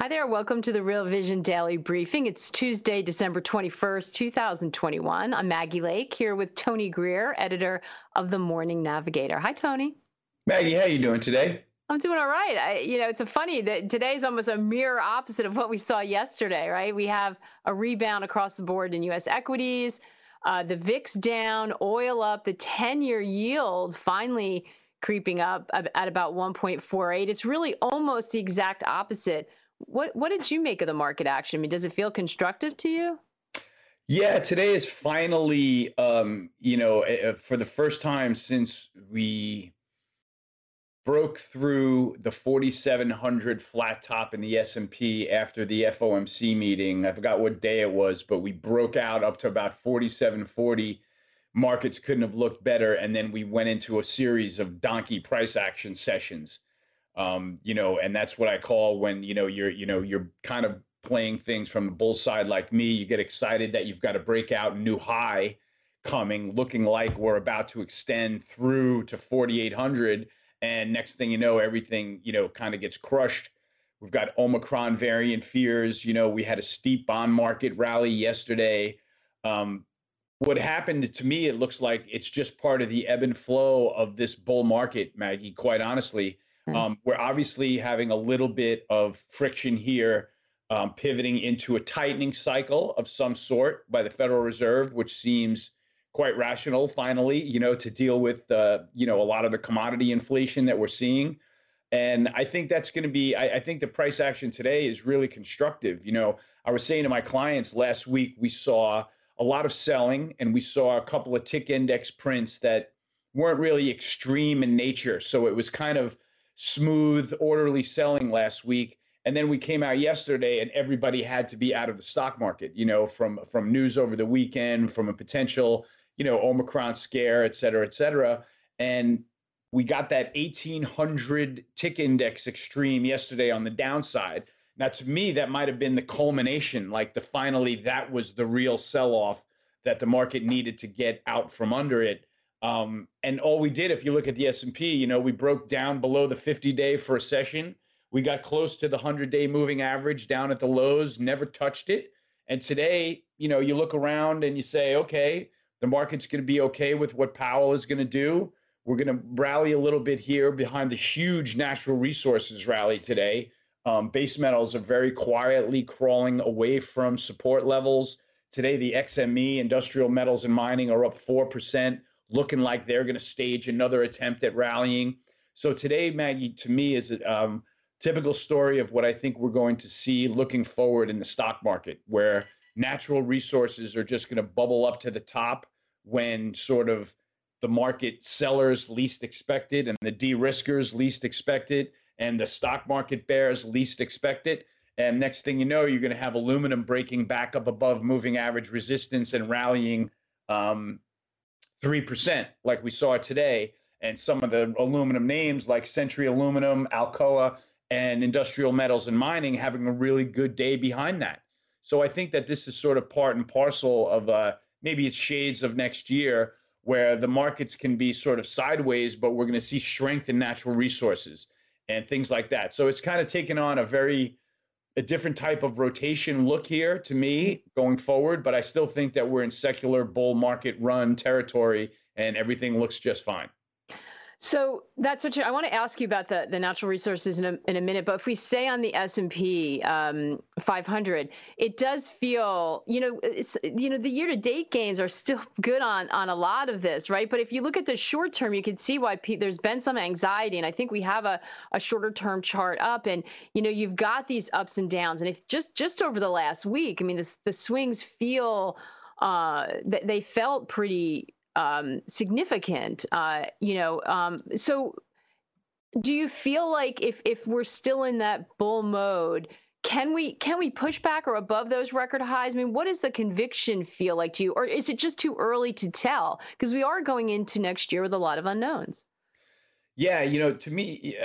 Hi there. Welcome to the Real Vision Daily Briefing. It's Tuesday, December 21st, 2021. I'm Maggie Lake here with Tony Greer, editor of the Morning Navigator. Hi, Tony. Maggie, how are you doing today? I'm doing all right. I, you know, it's a funny that today's almost a mirror opposite of what we saw yesterday, right? We have a rebound across the board in U.S. equities, uh, the VIX down, oil up, the 10-year yield finally creeping up at about 1.48. It's really almost the exact opposite what what did you make of the market action? I mean, does it feel constructive to you? Yeah, today is finally, um, you know, for the first time since we broke through the 4700 flat top in the S&P after the FOMC meeting. I forgot what day it was, but we broke out up to about 4740. Markets couldn't have looked better and then we went into a series of donkey price action sessions um, you know, and that's what I call when you know you're you know you're kind of playing things from the bull side like me. You get excited that you've got a breakout new high coming, looking like we're about to extend through to 4,800, and next thing you know, everything you know kind of gets crushed. We've got Omicron variant fears. You know, we had a steep bond market rally yesterday. Um, what happened to me, it looks like it's just part of the ebb and flow of this bull market, Maggie. Quite honestly. Um, we're obviously having a little bit of friction here, um, pivoting into a tightening cycle of some sort by the Federal Reserve, which seems quite rational finally, you know, to deal with the, you know, a lot of the commodity inflation that we're seeing. And I think that's going to be, I, I think the price action today is really constructive. You know, I was saying to my clients last week, we saw a lot of selling and we saw a couple of tick index prints that weren't really extreme in nature. So it was kind of, smooth, orderly selling last week. And then we came out yesterday and everybody had to be out of the stock market, you know, from from news over the weekend, from a potential, you know, Omicron scare, et cetera, et cetera. And we got that 1800 tick index extreme yesterday on the downside. Now, to me, that might have been the culmination, like the finally that was the real sell off that the market needed to get out from under it. Um, and all we did, if you look at the S&P, you know, we broke down below the 50-day for a session. We got close to the 100-day moving average down at the lows, never touched it. And today, you know, you look around and you say, okay, the market's going to be okay with what Powell is going to do. We're going to rally a little bit here behind the huge natural resources rally today. Um, base metals are very quietly crawling away from support levels. Today, the XME, industrial metals and mining, are up 4% looking like they're going to stage another attempt at rallying. So today, Maggie, to me, is a um, typical story of what I think we're going to see looking forward in the stock market, where natural resources are just going to bubble up to the top when sort of the market sellers least expected and the de-riskers least expected and the stock market bears least expected. And next thing you know, you're going to have aluminum breaking back up above moving average resistance and rallying um, 3%, like we saw today. And some of the aluminum names like Century Aluminum, Alcoa, and Industrial Metals and Mining having a really good day behind that. So I think that this is sort of part and parcel of uh, maybe it's shades of next year where the markets can be sort of sideways, but we're going to see strength in natural resources and things like that. So it's kind of taken on a very a different type of rotation look here to me going forward, but I still think that we're in secular bull market run territory and everything looks just fine. So that's what you, I want to ask you about the, the natural resources in a, in a minute. But if we stay on the S and P um, 500, it does feel, you know, you know the year to date gains are still good on on a lot of this, right? But if you look at the short term, you can see why P, there's been some anxiety, and I think we have a, a shorter term chart up, and you know you've got these ups and downs, and if just just over the last week, I mean, the the swings feel uh, they felt pretty um, significant. Uh, you know, um, so do you feel like if if we're still in that bull mode, can we can we push back or above those record highs? I mean, what does the conviction feel like to you, or is it just too early to tell? Because we are going into next year with a lot of unknowns. Yeah, you know, to me,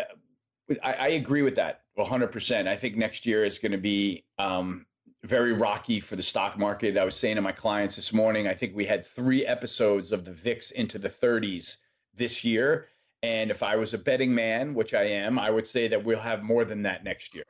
I, I, agree with that 100%. I think next year is going to be um, very rocky for the stock market. I was saying to my clients this morning, I think we had three episodes of the VIX into the 30s this year. And if I was a betting man, which I am, I would say that we'll have more than that next year.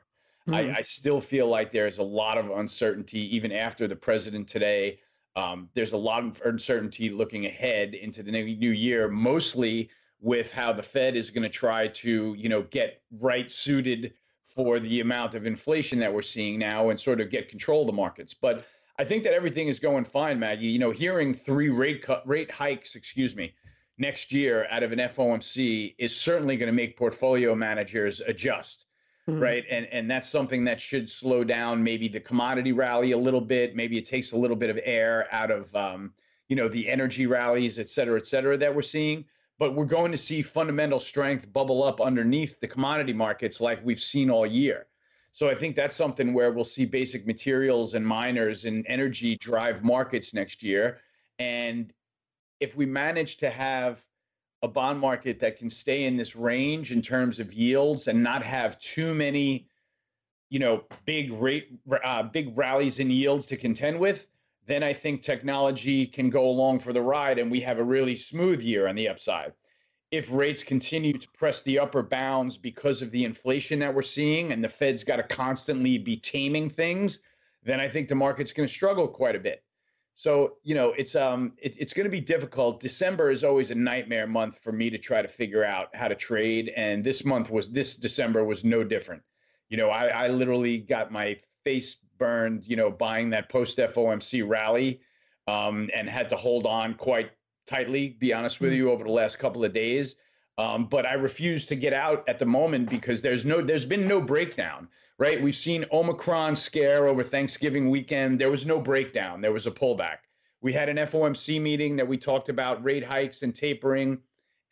Mm. I, hmm. I, still feel like there's a lot of uncertainty, even after the president today. Um, there's a lot of uncertainty looking ahead into the new year, mostly with how the Fed is going to try to, you know, get right suited for the amount of inflation that we're seeing now and sort of get control of the markets. But I think that everything is going fine, Maggie. You know, hearing three rate cut rate hikes, excuse me, next year out of an FOMC is certainly going to make portfolio managers adjust. Mm-hmm. Right. And and that's something that should slow down maybe the commodity rally a little bit. Maybe it takes a little bit of air out of um, you know, the energy rallies, et cetera, et cetera, that we're seeing but we're going to see fundamental strength bubble up underneath the commodity markets like we've seen all year. So I think that's something where we'll see basic materials and miners and energy drive markets next year. And if we manage to have a bond market that can stay in this range in terms of yields and not have too many, you know, big rate, uh, big rallies in yields to contend with, then I think technology can go along for the ride and we have a really smooth year on the upside. If rates continue to press the upper bounds because of the inflation that we're seeing and the Fed's got to constantly be taming things, then I think the market's going to struggle quite a bit. So, you know, it's um it, it's going to be difficult. December is always a nightmare month for me to try to figure out how to trade and this month was this December was no different. You know, I I literally got my face burned, you know, buying that post FOMC rally um, and had to hold on quite tightly, be honest with mm. you, over the last couple of days. Um, but I refuse to get out at the moment because there's no, there's been no breakdown, right? We've seen Omicron scare over Thanksgiving weekend. There was no breakdown. There was a pullback. We had an FOMC meeting that we talked about rate hikes and tapering,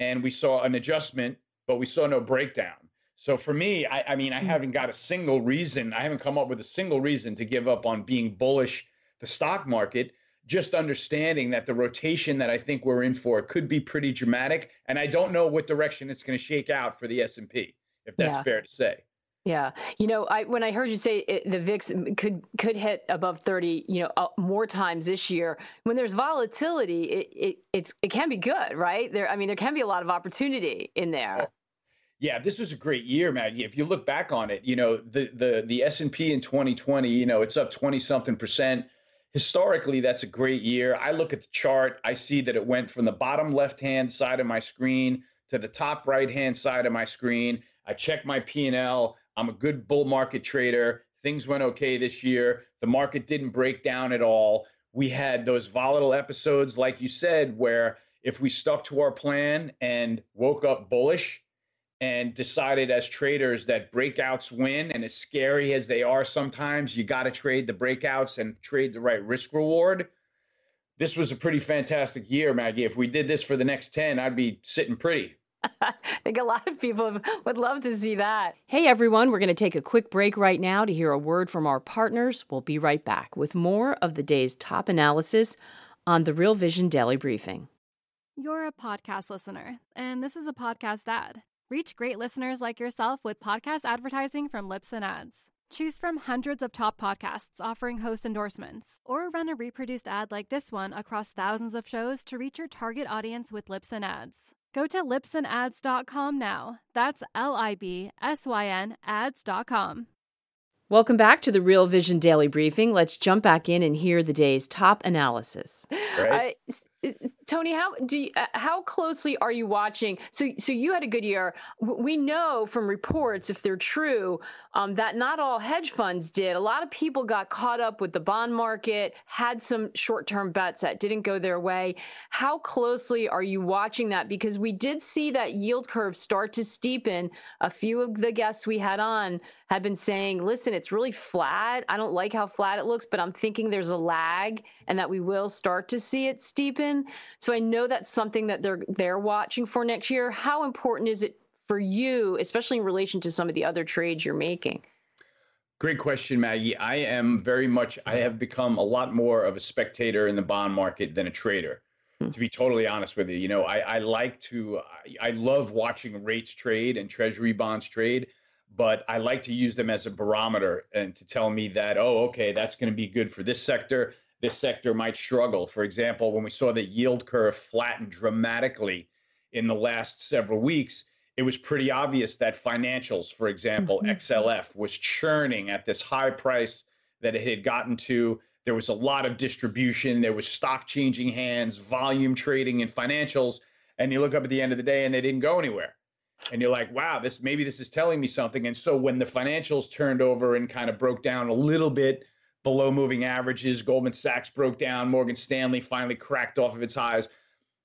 and we saw an adjustment, but we saw no breakdown. So for me, I, I mean, I mm. haven't got a single reason. I haven't come up with a single reason to give up on being bullish the stock market. Just understanding that the rotation that I think we're in for could be pretty dramatic, and I don't know what direction it's going to shake out for the S and P, if that's yeah. fair to say. Yeah, you know, I when I heard you say it, the VIX could could hit above thirty, you know, uh, more times this year. When there's volatility, it, it it's it can be good, right? There, I mean, there can be a lot of opportunity in there. Yeah, this was a great year, Maggie. If you look back on it, you know the the the S and P in 2020, you know it's up 20 something percent. Historically, that's a great year. I look at the chart, I see that it went from the bottom left hand side of my screen to the top right hand side of my screen. I check my P and L. I'm a good bull market trader. Things went okay this year. The market didn't break down at all. We had those volatile episodes, like you said, where if we stuck to our plan and woke up bullish and decided as traders that breakouts win. And as scary as they are sometimes, you got to trade the breakouts and trade the right risk reward. This was a pretty fantastic year, Maggie. If we did this for the next 10, I'd be sitting pretty. I think a lot of people would love to see that. Hey, everyone, we're going to take a quick break right now to hear a word from our partners. We'll be right back with more of the day's top analysis on the Real Vision Daily Briefing. You're a podcast listener, and this is a podcast ad. Reach great listeners like yourself with podcast advertising from Libsyn Ads. Choose from hundreds of top podcasts offering host endorsements, or run a reproduced ad like this one across thousands of shows to reach your target audience with Libsyn Ads. Go to libsynads.com now. That's L I B S Y N ads.com. Welcome back to the Real Vision Daily Briefing. Let's jump back in and hear the day's top analysis. Right. Tony, how do you, uh, how closely are you watching? So, so you had a good year. We know from reports, if they're true, um, that not all hedge funds did. A lot of people got caught up with the bond market, had some short-term bets that didn't go their way. How closely are you watching that? Because we did see that yield curve start to steepen. A few of the guests we had on had been saying, "Listen, it's really flat. I don't like how flat it looks, but I'm thinking there's a lag, and that we will start to see it steepen." So I know that's something that they're they're watching for next year. How important is it for you, especially in relation to some of the other trades you're making? Great question, Maggie. I am very much, I have become a lot more of a spectator in the bond market than a trader, hmm. to be totally honest with you. You know, I, I like to, I, I love watching rates trade and treasury bonds trade, but I like to use them as a barometer and to tell me that, oh, okay, that's going to be good for this sector. This sector might struggle. For example, when we saw the yield curve flatten dramatically in the last several weeks, it was pretty obvious that financials, for example, mm-hmm. XLF was churning at this high price that it had gotten to. There was a lot of distribution, there was stock changing hands, volume trading in financials. And you look up at the end of the day and they didn't go anywhere. And you're like, wow, this maybe this is telling me something. And so when the financials turned over and kind of broke down a little bit below moving averages, Goldman Sachs broke down, Morgan Stanley finally cracked off of its highs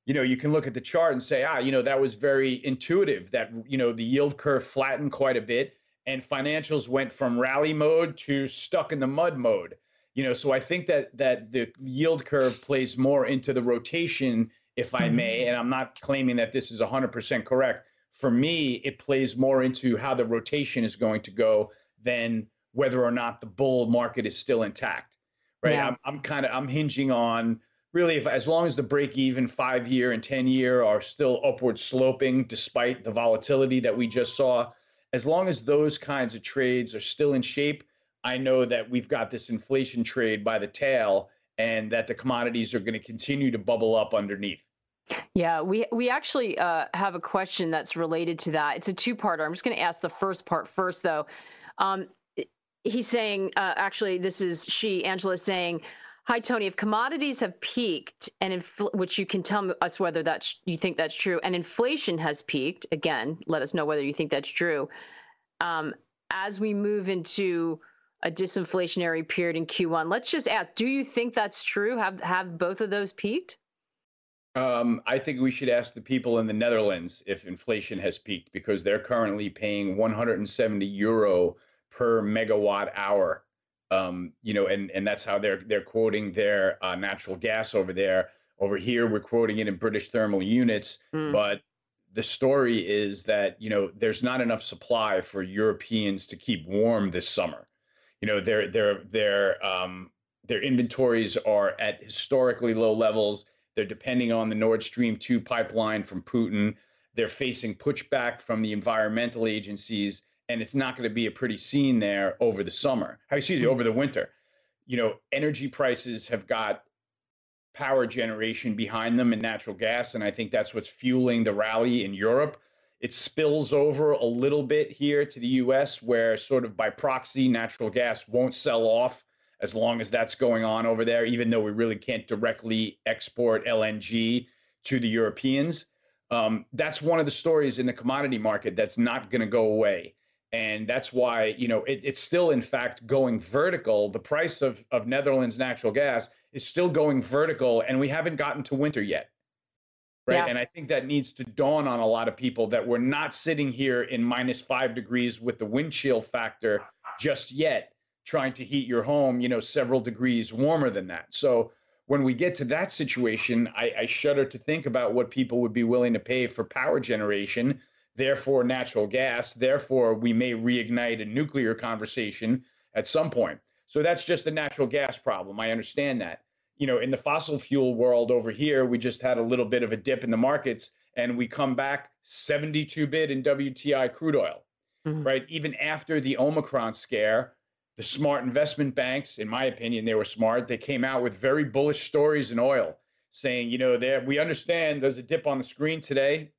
you know, you can look at the chart and say, ah, you know, that was very intuitive that, you know, the yield curve flattened quite a bit and financials went from rally mode to stuck in the mud mode. You know, so I think that that the yield curve plays more into the rotation, if I may, mm-hmm. and I'm not claiming that this is 100% correct. For me, it plays more into how the rotation is going to go than whether or not the bull market is still intact. Right? Yeah. I'm, I'm kind of I'm hinging on really if as long as the break even five year and 10 year are still upward sloping despite the volatility that we just saw as long as those kinds of trades are still in shape i know that we've got this inflation trade by the tail and that the commodities are going to continue to bubble up underneath yeah, we we actually uh, have a question that's related to that. It's a two-parter. I'm just going to ask the first part first, though. Um, he's saying, uh, actually, this is she, Angela, saying, Hi, Tony. If commodities have peaked, and infl- which you can tell us whether that's you think that's true, and inflation has peaked again, let us know whether you think that's true. Um, as we move into a disinflationary period in Q1, let's just ask: Do you think that's true? Have have both of those peaked? Um, I think we should ask the people in the Netherlands if inflation has peaked because they're currently paying 170 euro per megawatt hour um, you know, and and that's how they're they're quoting their uh, natural gas over there. Over here, we're quoting it in British thermal units, mm. but the story is that you know there's not enough supply for Europeans to keep warm this summer. You know, their their their um, their inventories are at historically low levels. They're depending on the Nord Stream 2 pipeline from Putin. They're facing pushback from the environmental agencies and it's not going to be a pretty scene there over the summer. Excuse me, over the winter. You know, energy prices have got power generation behind them and natural gas, and I think that's what's fueling the rally in Europe. It spills over a little bit here to the U.S., where sort of by proxy, natural gas won't sell off as long as that's going on over there, even though we really can't directly export LNG to the Europeans. Um, that's one of the stories in the commodity market that's not going to go away and that's why you know it, it's still in fact going vertical. The price of, of netherlands natural gas is still going vertical and we haven't gotten to winter yet. Right? Yeah. and i think that needs to dawn on a lot of people that we're not sitting here in minus five degrees with the wind chill factor just yet trying to heat your home you know several degrees warmer than that. So when we get to that situation I, I shudder to think about what people would be willing to pay for power generation therefore natural gas, therefore we may reignite a nuclear conversation at some point. So that's just a natural gas problem. I understand that. You know, in the fossil fuel world over here, we just had a little bit of a dip in the markets and we come back 72 bid in WTI crude oil, mm-hmm. right? Even after the Omicron scare, the smart investment banks, in my opinion, they were smart. They came out with very bullish stories in oil saying, you know, there we understand there's a dip on the screen today.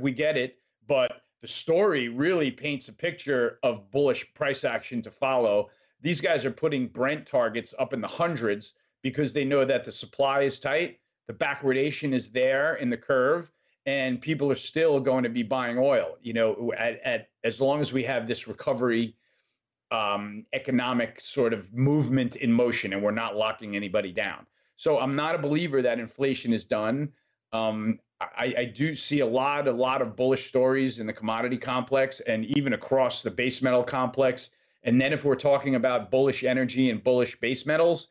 We get it but the story really paints a picture of bullish price action to follow. These guys are putting Brent targets up in the hundreds because they know that the supply is tight, the backwardation is there in the curve, and people are still going to be buying oil. You know, at, at as long as we have this recovery um, economic sort of movement in motion, and we're not locking anybody down. So I'm not a believer that inflation is done. Um, I, I, do see a lot, a lot of bullish stories in the commodity complex and even across the base metal complex. And then if we're talking about bullish energy and bullish base metals,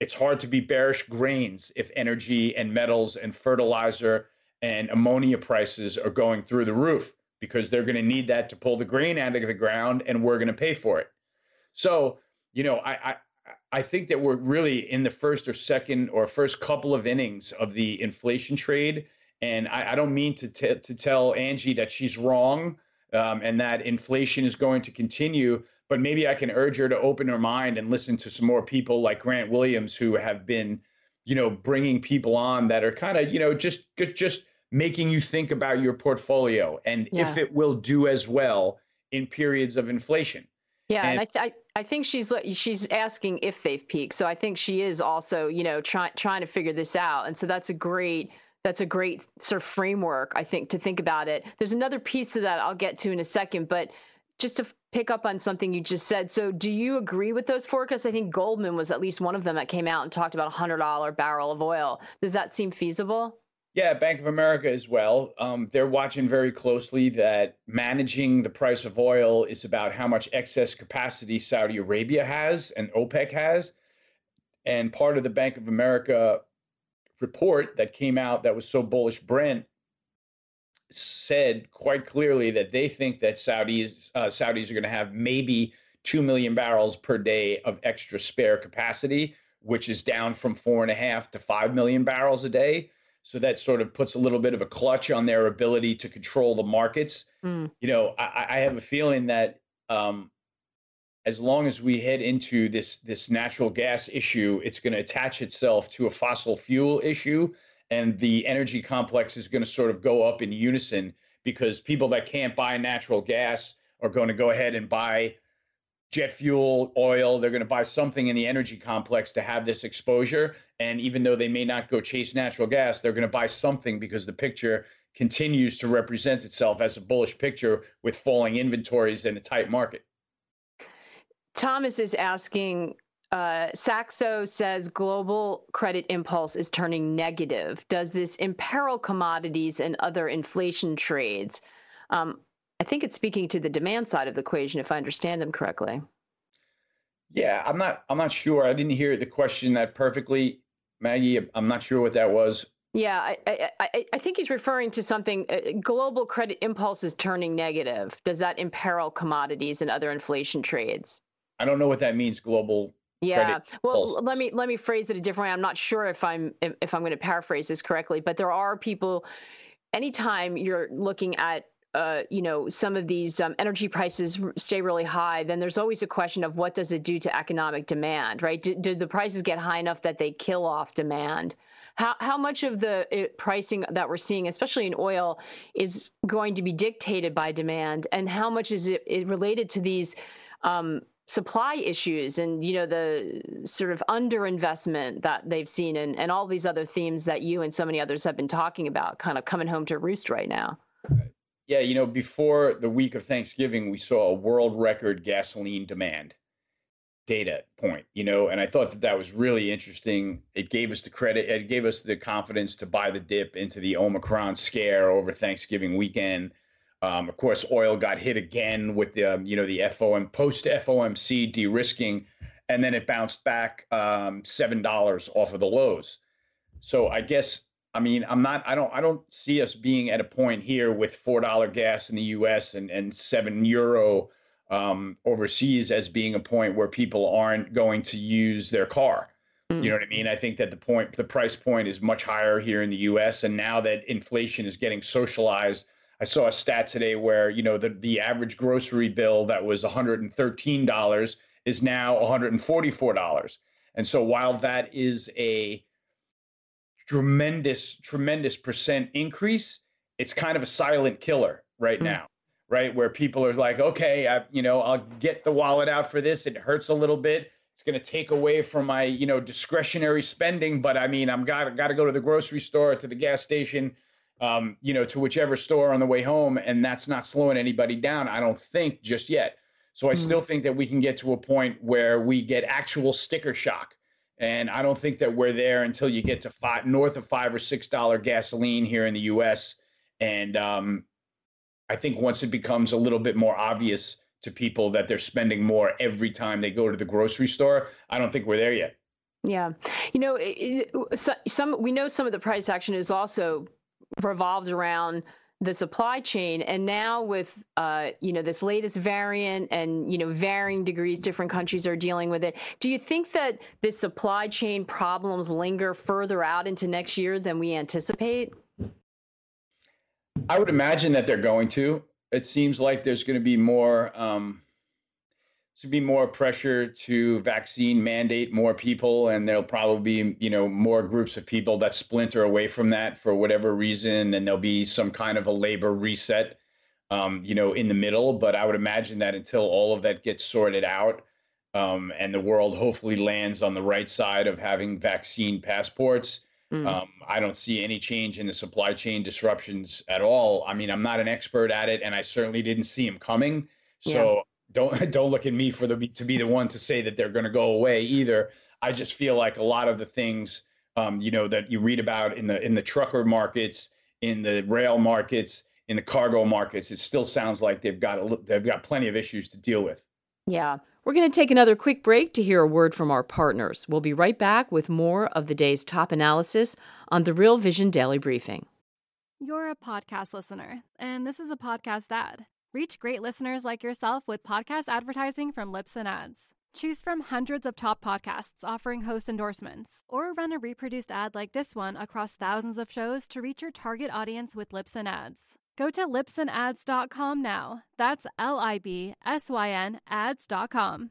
it's hard to be bearish grains if energy and metals and fertilizer and ammonia prices are going through the roof. because they're going to need that to pull the grain out of the ground and we're going to pay for it. So, you know, I, I I think that we're really in the first or second or first couple of innings of the inflation trade. And I, I don't mean to, t- to tell Angie that she's wrong um, and that inflation is going to continue, but maybe I can urge her to open her mind and listen to some more people like Grant Williams who have been, you know, bringing people on that are kind of, you know, just just making you think about your portfolio and yeah. if it will do as well in periods of inflation. Yeah, and, and I, th- I I think she's she's asking if they've peaked. So I think she is also you know trying trying to figure this out, and so that's a great that's a great sort of framework I think to think about it. There's another piece to that I'll get to in a second, but just to pick up on something you just said. So do you agree with those forecasts? I think Goldman was at least one of them that came out and talked about a hundred dollar barrel of oil. Does that seem feasible? Yeah, Bank of America as well. Um, they're watching very closely that managing the price of oil is about how much excess capacity Saudi Arabia has and OPEC has. And part of the Bank of America report that came out that was so bullish, Brent said quite clearly that they think that Saudis uh, Saudis are going to have maybe two million barrels per day of extra spare capacity, which is down from four and a half to five million barrels a day. So that sort of puts a little bit of a clutch on their ability to control the markets. Mm. You know, I, I, have a feeling that um, as long as we head into this this natural gas issue, it's going to attach itself to a fossil fuel issue, and the energy complex is going to sort of go up in unison because people that can't buy natural gas are going to go ahead and buy jet fuel, oil. They're going to buy something in the energy complex to have this exposure. And even though they may not go chase natural gas, they're going to buy something because the picture continues to represent itself as a bullish picture with falling inventories and a tight market. Thomas is asking uh, Saxo says global credit impulse is turning negative. Does this imperil commodities and other inflation trades? Um, I think it's speaking to the demand side of the equation, if I understand them correctly. Yeah, I'm not. I'm not sure. I didn't hear the question that perfectly, Maggie. I'm not sure what that was. Yeah, I, I, I think he's referring to something. Uh, global credit impulse is turning negative. Does that imperil commodities and other inflation trades? I don't know what that means. Global. Yeah. Well, let me let me phrase it a different way. I'm not sure if I'm if, if I'm going to paraphrase this correctly, but there are people. Anytime you're looking at uh, you know some of these um, energy prices stay really high, then there's always a question of what does it do to economic demand, right? Do, do the prices get high enough that they kill off demand? How how much of the uh, pricing that we're seeing, especially in oil, is going to be dictated by demand, and how much is it, it related to these? Um, supply issues and you know the sort of underinvestment that they've seen and, and all these other themes that you and so many others have been talking about kind of coming home to roost right now yeah, you know, before the week of Thanksgiving, we saw a world record gasoline demand data point, you know, and I thought that that was really interesting. It gave us the credit, it gave us the confidence to buy the dip into the Omicron scare over Thanksgiving weekend. Um, of course, oil got hit again with the, um, you know, the FOM post FOMC de-risking, and then it bounced back um, seven dollars off of the lows. So I guess I mean, I'm not. I don't. I don't see us being at a point here with four dollar gas in the U.S. and and seven euro um, overseas as being a point where people aren't going to use their car. Mm. You know what I mean? I think that the point, the price point is much higher here in the U.S. And now that inflation is getting socialized, I saw a stat today where you know the the average grocery bill that was 113 dollars is now 144 dollars. And so while that is a tremendous, tremendous percent increase, it's kind of a silent killer right mm. now, right? Where people are like, okay, I, you know, I'll get the wallet out for this. It hurts a little bit. It's going to take away from my, you know, discretionary spending. But I mean, I'm got got to go to the grocery store, to the gas station, um, you know, to whichever store on the way home, and that's not slowing anybody down. I don't think just yet. So I mm. still think that we can get to a point where we get actual sticker shock and I don't think that we're there until you get to five north of five or six dollar gasoline here in the U.S. And um, I think once it becomes a little bit more obvious to people that they're spending more every time they go to the grocery store, I don't think we're there yet. Yeah, you know, it, it, some we know some of the price action is also revolved around the supply chain and now with uh, you know this latest variant and you know varying degrees different countries are dealing with it do you think that the supply chain problems linger further out into next year than we anticipate? I would imagine that they're going to. It seems like there's going to be more um, to be more pressure to vaccine mandate more people and there'll probably be you know more groups of people that splinter away from that for whatever reason and there'll be some kind of a labor reset um, you know in the middle. But i would imagine that until all of that gets sorted out um, and the world hopefully lands on the right side of having vaccine passports mm. um, i don't see any change in the supply chain disruptions at all. I mean i'm not an expert at it and i certainly didn't see them coming. So don't don't look at me for the to be the one to say that they're going to go away either. I just feel like a lot of the things um, you know that you read about in the in the trucker markets, in the rail markets, in the cargo markets, it still sounds like they've got a, they've got plenty of issues to deal with. Yeah. We're going to take another quick break to hear a word from our partners. We'll be right back with more of the day's top analysis on the Real Vision Daily Briefing. You're a podcast listener, and this is a podcast ad. Reach great listeners like yourself with podcast advertising from Libsyn Ads. Choose from hundreds of top podcasts offering host endorsements, or run a reproduced ad like this one across thousands of shows to reach your target audience with Libsyn Ads. Go to libsynads.com now. That's L I B S Y N ads.com.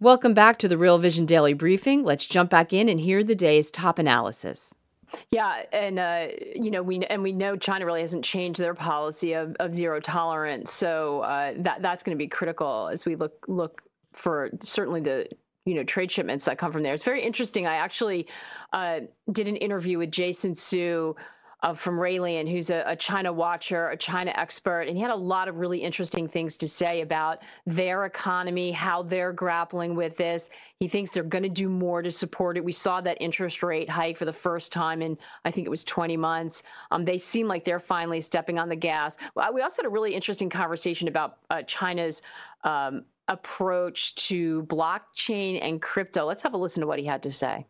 Welcome back to the Real Vision Daily Briefing. Let's jump back in and hear the day's top analysis. Yeah, and uh, you know we and we know China really hasn't changed their policy of, of zero tolerance, so uh, that that's going to be critical as we look look for certainly the you know trade shipments that come from there. It's very interesting. I actually uh, did an interview with Jason Su uh, from Rayliant, who's a, a, China watcher, a China expert, and he had a lot of really interesting things to say about their economy, how they're grappling with this. He thinks they're going to do more to support it. We saw that interest rate hike for the first time in, I think it was 20 months. Um, they seem like they're finally stepping on the gas. We also had a really interesting conversation about uh, China's. Um, approach to blockchain and crypto. Let's have a listen to what he had to say.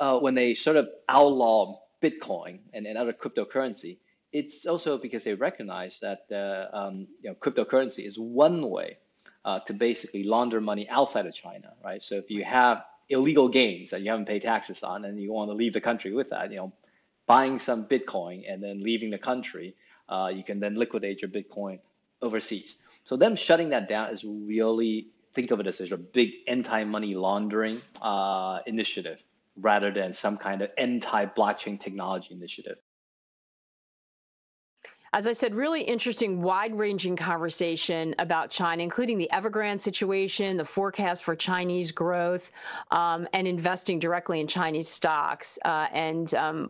Uh, when they sort of outlaw Bitcoin and, and other cryptocurrency, it's also because they recognize that uh, um, you know, cryptocurrency is one way uh, to basically launder money outside of China, right? So if you have illegal gains that you haven't paid taxes on and you want to leave the country with that, you know, buying some Bitcoin and then leaving the country, uh, you can then liquidate your Bitcoin overseas. So them shutting that down is really think of it as a big anti-money laundering uh, initiative rather than some kind of anti-blockchain technology initiative. As I said, really interesting, wide ranging conversation about China, including the Evergrande situation, the forecast for Chinese growth, um, and investing directly in Chinese stocks. Uh, and um,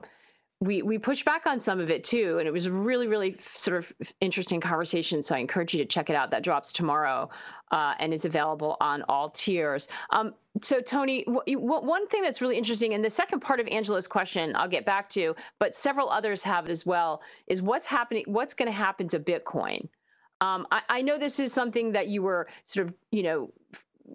we we pushed back on some of it too, and it was a really really sort of interesting conversation. So I encourage you to check it out. That drops tomorrow, uh, and is available on all tiers. Um, so Tony, w- one thing that's really interesting, and the second part of Angela's question, I'll get back to, but several others have as well, is what's happening? What's going to happen to Bitcoin? Um, I, I know this is something that you were sort of, you know,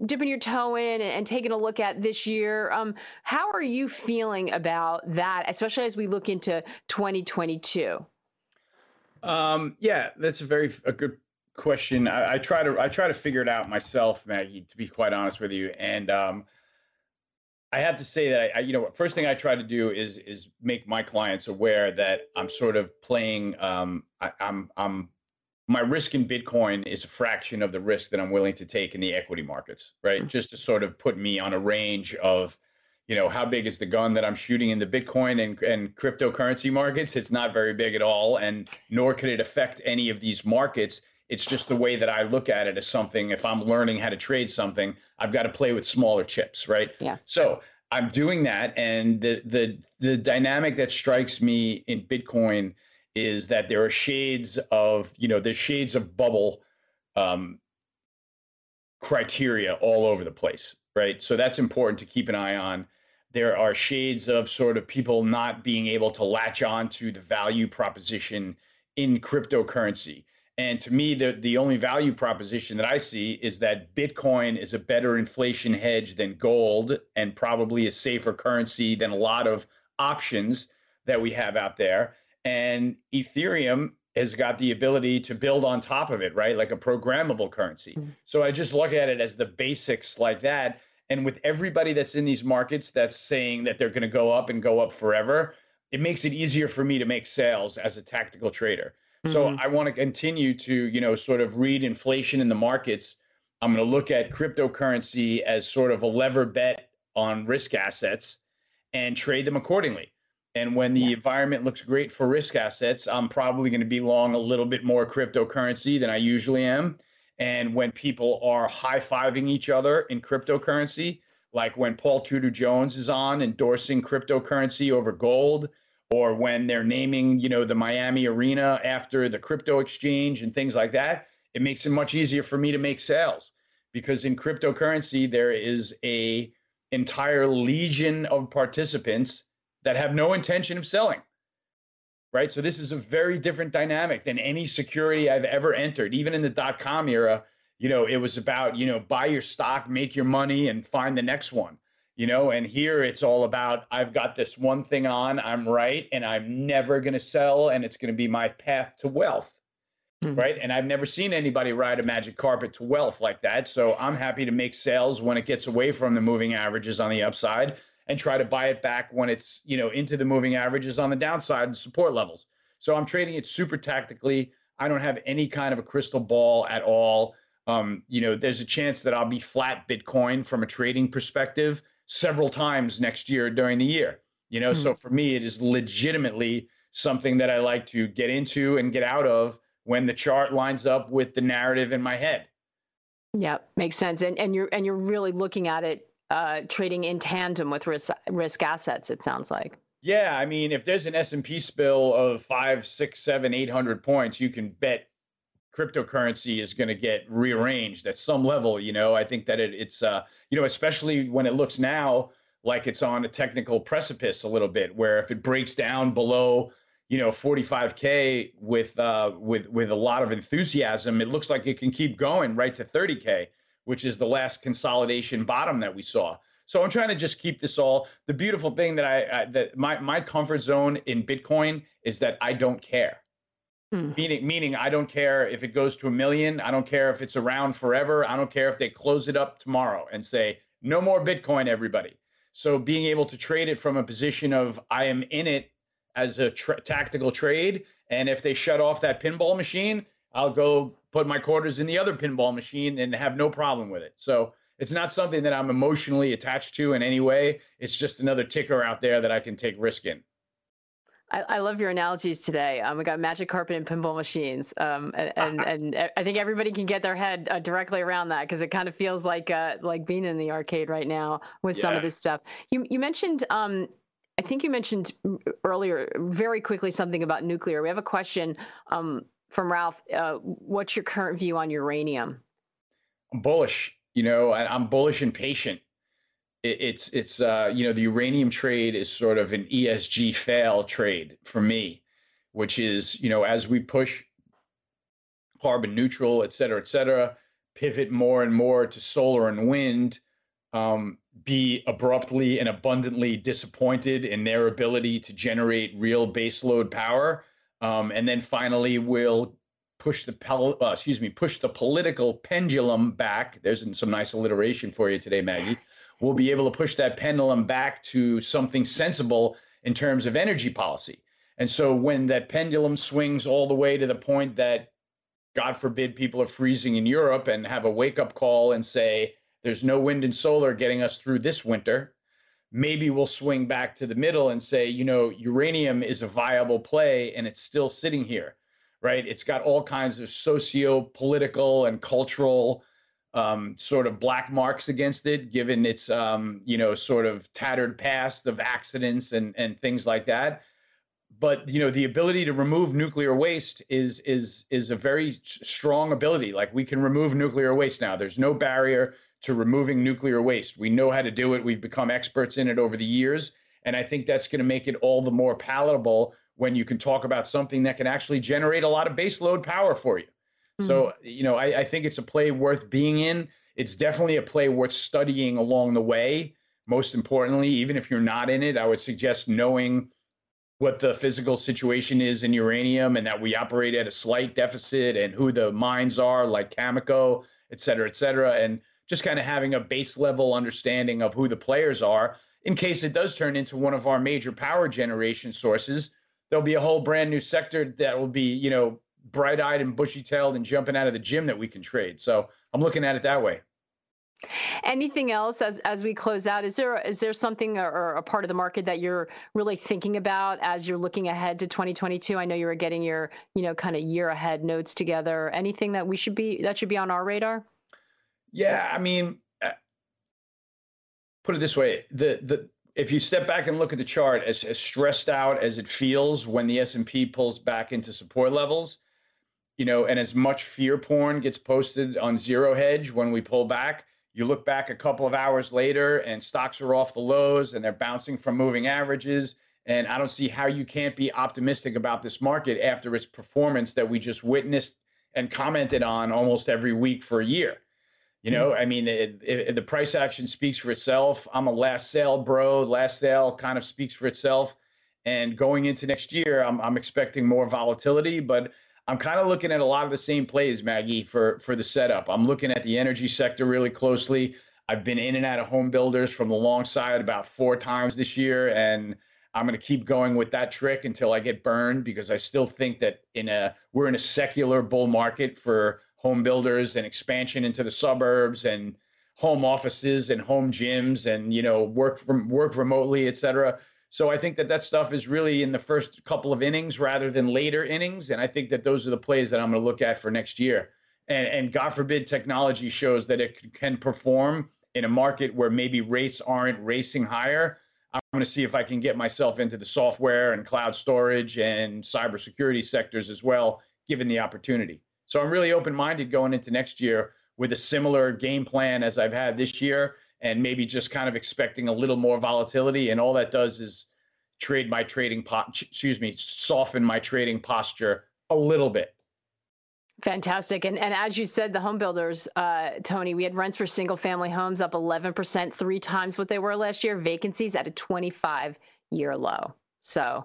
dipping your toe in and, taking a look at this year. Um, how are you feeling about that, especially as we look into 2022? Um, yeah, that's a very a good question. I, I, try to I try to figure it out myself, Maggie. To be quite honest with you, and um, I have to say that I, you know, first thing I try to do is is make my clients aware that I'm sort of playing. Um, I, I'm I'm my risk in Bitcoin is a fraction of the risk that I'm willing to take in the equity markets, right? Mm-hmm. Just to sort of put me on a range of, you know, how big is the gun that I'm shooting in the Bitcoin and, and cryptocurrency markets? It's not very big at all. And nor could it affect any of these markets. It's just the way that I look at it as something. If I'm learning how to trade something, I've got to play with smaller chips, right? Yeah. So I'm doing that. And the the the dynamic that strikes me in Bitcoin is that there are shades of you know there's shades of bubble um, criteria all over the place right? So that's important to keep an eye on. There are shades of sort of people not being able to latch on to the value proposition in cryptocurrency. And to me the, the only value proposition that i see is that bitcoin is a better inflation hedge than gold and probably a safer currency than a lot of options that we have out there and Ethereum has got the ability to build on top of it, right? Like a programmable currency. Mm-hmm. So I just look at it as the basics like that. And with everybody that's in these markets that's saying that they're going to go up and go up forever, it makes it easier for me to make sales as a tactical trader. Mm-hmm. So I want to continue to, you know, sort of read inflation in the markets. I'm going to look at cryptocurrency as sort of a lever bet on risk assets and trade them accordingly. And when the yeah. environment looks great for risk assets, I'm probably going to be long a little bit more cryptocurrency than I usually am. And when people are high fiving each other in cryptocurrency, like when Paul Tudor Jones is on endorsing cryptocurrency over gold, or when they're naming, you know, the Miami Arena after the crypto exchange and things like that, it makes it much easier for me to make sales because in cryptocurrency there is a entire legion of participants that have no intention of selling. Right. So this is a very different dynamic than any security I've ever entered. Even in the dot com era, you know, it was about, you know, buy your stock, make your money, and find the next one. You know, and here it's all about I've got this one thing on, I'm right, and I'm never gonna sell, and it's gonna be my path to wealth. Mm-hmm. Right. And I've never seen anybody ride a magic carpet to wealth like that. So I'm happy to make sales when it gets away from the moving averages on the upside and try to buy it back when it's you know into the moving averages on the downside and support levels. So I'm trading it super tactically. I don't have any kind of a crystal ball at all. Um, you know, there's a chance that I'll be flat Bitcoin from a trading perspective several times next year during the year. You know, mm so for me, it is legitimately something that I like to get into and get out of when the chart lines up with the narrative in my head. Yeah, makes sense. And and you're and you're really looking at it uh, trading in tandem with risk risk assets. It sounds like. Yeah, I mean, if there's an S and P spill of five, six, seven, eight hundred points, you can bet cryptocurrency is going to get rearranged at some level. You know, I think that it, it's uh, you know, especially when it looks now like it's on a technical precipice a little bit, where if it breaks down below you know 45k with uh with with a lot of enthusiasm it looks like it can keep going right to 30k which is the last consolidation bottom that we saw. So I'm trying to just keep this all. The beautiful thing that I, I that my my comfort zone in Bitcoin is that I don't care. Hmm. Meaning, meaning I don't care if it goes to a million. I don't care if it's around forever. I don't care if they close it up tomorrow and say no more Bitcoin, everybody. So being able to trade it from a position of I am in it as a tra- tactical trade, and if they shut off that pinball machine, I'll go put my quarters in the other pinball machine and have no problem with it. So it's not something that I'm emotionally attached to in any way. It's just another ticker out there that I can take risk in. I, I love your analogies today. Um, we got magic carpet and pinball machines, um, and, and, and I think everybody can get their head uh, directly around that because it kind of feels like uh, like being in the arcade right now with yeah. some of this stuff. You you mentioned um, I think you mentioned earlier very quickly something about nuclear. We have a question um, from Ralph. Uh, what's your current view on uranium? I'm bullish. You know, I'm bullish and patient. It, it's it's uh, you know the uranium trade is sort of an ESG fail trade for me, which is you know as we push carbon neutral, et cetera, et cetera, pivot more and more to solar and wind. Um, be abruptly and abundantly disappointed in their ability to generate real baseload power um, and then finally, we'll push the uh, excuse me push the political pendulum back. There's some nice alliteration for you today, Maggie. We'll be able to push that pendulum back to something sensible in terms of energy policy. And so when that pendulum swings all the way to the point that, God forbid, people are freezing in Europe and have a wake up call and say, there's no wind and solar getting us through this winter, maybe we'll swing back to the middle and say, you know, uranium is a viable play and it's still sitting here, right? It's got all kinds of socio political and cultural um, sort of black marks against it, given its, um, you know, sort of tattered past of accidents and, and things like that. But you know, the ability to remove nuclear waste is is is a very strong ability. Like we can remove nuclear waste now. There's no barrier to removing nuclear waste. We know how to do it. We've become experts in it over the years. And I think that's going to make it all the more palatable when you can talk about something that can actually generate a lot of baseload power for you. Mm-hmm. So, you know, I, I think it's a play worth being in. It's definitely a play worth studying along the way. Most importantly, even if you're not in it, I would suggest knowing what the physical situation is in uranium and that we operate at a slight deficit and who the mines are like Cameco, et cetera, et cetera. And just kind of having a base level understanding of who the players are in case it does turn into one of our major power generation sources. There'll be a whole brand new sector that will be, you know, bright eyed and bushy tailed and jumping out of the gym that we can trade. So I'm looking at it that way. Anything else as as we close out? Is there is there something or, or, a part of the market that you're really thinking about as you're looking ahead to 2022? I know you were getting your you know kind of year ahead notes together. Anything that we should be that should be on our radar? Yeah, I mean, uh, put it this way: the the if you step back and look at the chart, as, as stressed out as it feels when the S and P pulls back into support levels, you know, and as much fear porn gets posted on zero hedge when we pull back you look back a couple of hours later and stocks are off the lows and they're bouncing from moving averages. And I don't see how you can't be optimistic about this market after its performance that we just witnessed and commented on almost every week for a year. You know, I mean, it, it, the price action speaks for itself. I'm a last sale bro. Last sale kind of speaks for itself. And going into next year, I'm, I'm expecting more volatility, but I'm kind of looking at a lot of the same plays, Maggie, for for the setup. I'm looking at the energy sector really closely. I've been in and out of home builders from the long side about four times this year, and I'm going to keep going with that trick until I get burned because I still think that in a we're in a secular bull market for home builders and expansion into the suburbs and home offices and home gyms and you know work from work remotely, et cetera. So I think that that stuff is really in the first couple of innings rather than later innings, and I think that those are the plays that I'm going to look at for next year. And and God forbid technology shows that it can perform in a market where maybe rates aren't racing higher. I'm going to see if I can get myself into the software and cloud storage and cybersecurity sectors as well, given the opportunity. So I'm really open minded going into next year with a similar game plan as I've had this year and maybe just kind of expecting a little more volatility. And all that does is trade my trading pot, excuse me, soften my trading posture a little bit. Fantastic. And and as you said, the home builders, uh, Tony, we had rents for single family homes up 11%, three times what they were last year. Vacancies at a 25 year low. So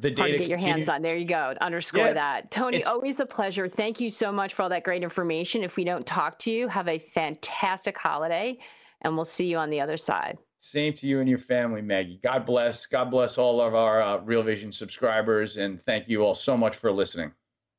the data hard to get your hands on. There you go. Underscore yeah, that. Tony, always a pleasure. Thank you so much for all that great information. If we don't talk to you, have a fantastic holiday and we'll see you on the other side. Same to you and your family, Maggie. God bless. God bless all of our uh, Real Vision subscribers. And thank you all so much for listening.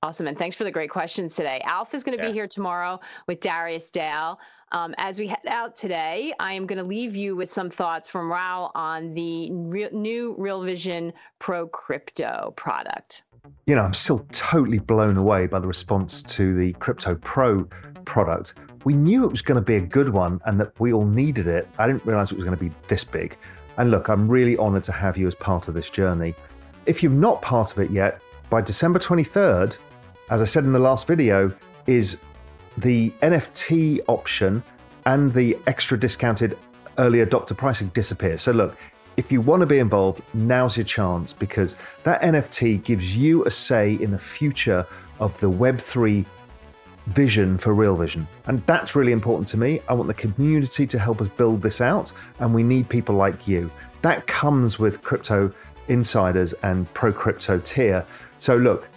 Awesome. And thanks for the great questions today. Alf is going to yeah. be here tomorrow with Darius Dale. Um, as we head out today, I am going to leave you with some thoughts from Raoul on the re- new Real Vision Pro Crypto product. You know, I'm still totally blown away by the response to the Crypto Pro product. We knew it was going to be a good one and that we all needed it. I didn't realize it was going to be this big. And look, I'm really honored to have you as part of this journey. If you're not part of it yet, by December 23rd, as I said in the last video, is the NFT option and the extra discounted early adopter pricing disappears. So look, if you want to be involved, now's your chance because that NFT gives you a say in the future of the Web3 vision for Real Vision. And that's really important to me. I want the community to help us build this out, and we need people like you. That comes with crypto insiders and pro crypto tier. So, look,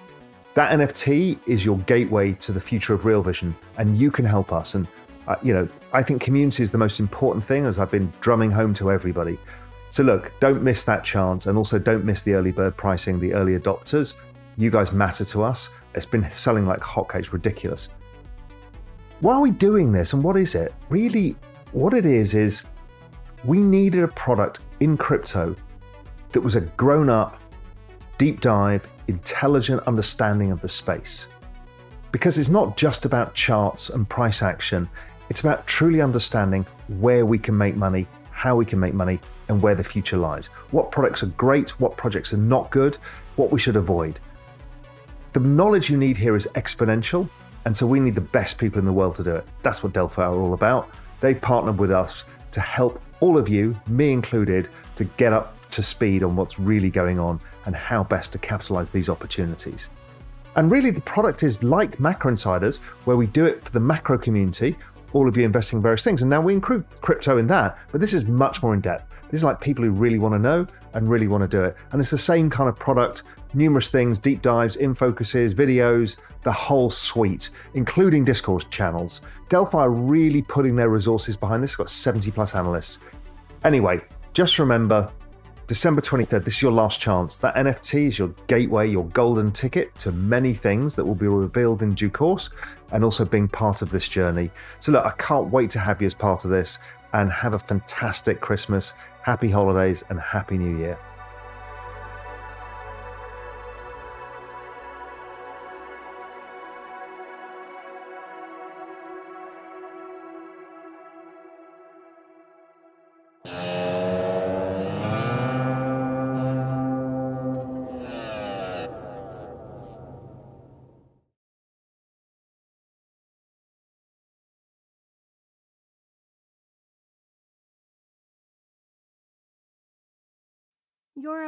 that NFT is your gateway to the future of Real Vision, and you can help us. And, uh, you know, I think community is the most important thing, as I've been drumming home to everybody. So, look, don't miss that chance, and also don't miss the early bird pricing, the early adopters. You guys matter to us. It's been selling like hotcakes, ridiculous. Why are we doing this and what is it? Really, what it is is we needed a product in crypto that was a grown up, deep dive, intelligent understanding of the space. Because it's not just about charts and price action, it's about truly understanding where we can make money, how we can make money, and where the future lies. What products are great, what projects are not good, what we should avoid. The knowledge you need here is exponential, and so we need the best people in the world to do it. That's what Delphi are all about. They've partnered with us to help all of you, me included, to get up to speed on what's really going on and how best to capitalize these opportunities. And really, the product is like Macro Insiders, where we do it for the macro community, all of you investing in various things. And now we include crypto in that, but this is much more in depth. This is like people who really want to know and really want to do it. And it's the same kind of product, numerous things, deep dives, in focuses, videos, the whole suite, including discourse channels. Delphi are really putting their resources behind this. It's got 70 plus analysts. Anyway, just remember December 23rd, this is your last chance. That NFT is your gateway, your golden ticket to many things that will be revealed in due course and also being part of this journey. So, look, I can't wait to have you as part of this and have a fantastic Christmas, happy holidays, and happy new year.